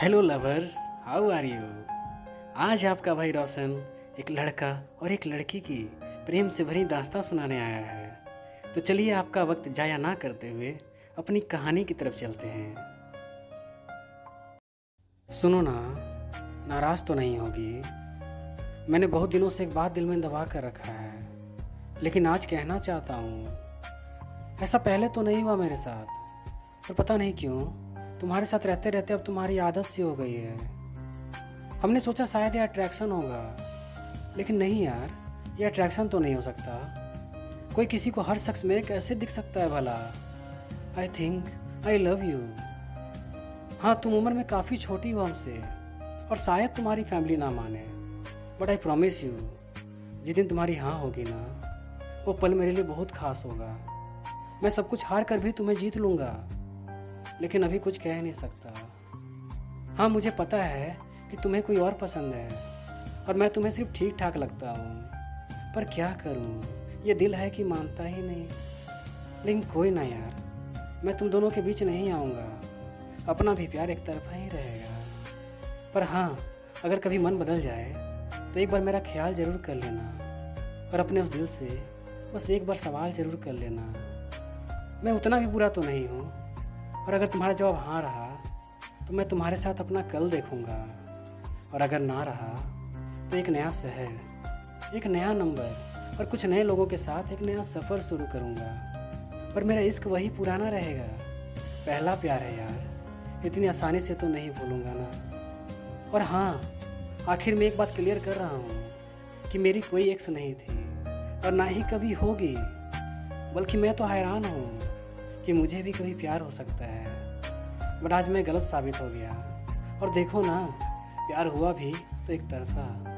Hello lovers how are you आज आपका भाई रोशन एक लड़का और एक लड़की की प्रेम से भरी दास्ता सुनाने आया है। तो चलिए आपका वक्त जाया ना करते हुए अपनी कहानी की तरफ़ चलते हैं। सुनो ना, नाराज़ तो नहीं होगी। मैंने बहुत दिनों से एक बात दिल में दबा कर रखा है। लेकिन आज कहना चाहता हूँ, ऐसा पहले तो नहीं हुआ मेरे साथ। पर पता नहीं क्यों तुम्हारे साथ रहते रहते अब तुम्हारी आदत सी हो गई है। हमने सोचा शायद ये अट्रैक्शन होगा। लेकिन नहीं यार, ये अट्रैक्शन तो नहीं हो सकता। कोई किसी को हर शख्स में कैसे दिख सकता है भला? I think I love you हाँ तुम उम्र में काफ़ी छोटी हो हमसे, और शायद तुम्हारी फैमिली ना माने। बट आई प्रोमिस यू जिस दिन तुम्हारी हाँ होगी ना, वो पल मेरे लिए बहुत खास होगा। मैं सब कुछ हार कर भी तुम्हें जीत लूँगा। लेकिन अभी कुछ कह नहीं सकता। हाँ मुझे पता है कि तुम्हें कोई और पसंद है, और मैं तुम्हें सिर्फ़ ठीक ठाक लगता हूँ। पर क्या करूँ? ये दिल है कि मानता ही नहीं। लेकिन कोई ना यार, मैं तुम दोनों के बीच नहीं आऊँगा। अपना भी प्यार एक तरफा ही रहेगा। पर हाँ अगर कभी मन बदल जाए तो एक बार मेरा ख्याल ज़रूर कर लेना, और अपने उस दिल से बस एक बार सवाल ज़रूर कर लेना। मैं उतना भी बुरा तो नहीं हूँ और अगर तुम्हारा जवाब हाँ रहा तो मैं तुम्हारे साथ अपना कल देखूँगा। और अगर ना रहा तो एक नया शहर, एक नया नंबर और कुछ नए लोगों के साथ एक नया सफ़र शुरू करूँगा। पर मेरा इश्क वही पुराना रहेगा। पहला प्यार है यार, इतनी आसानी से तो नहीं भूलूँगा ना। और हाँ आखिर में एक बात क्लियर कर रहा हूँ कि मेरी कोई एक्स नहीं थी, और ना ही कभी होगी, बल्कि मैं तो हैरान हूँ। कि मुझे भी कभी प्यार हो सकता है। बट आज मैं गलत साबित हो गया। और देखो ना, प्यार हुआ भी तो एक तरफा।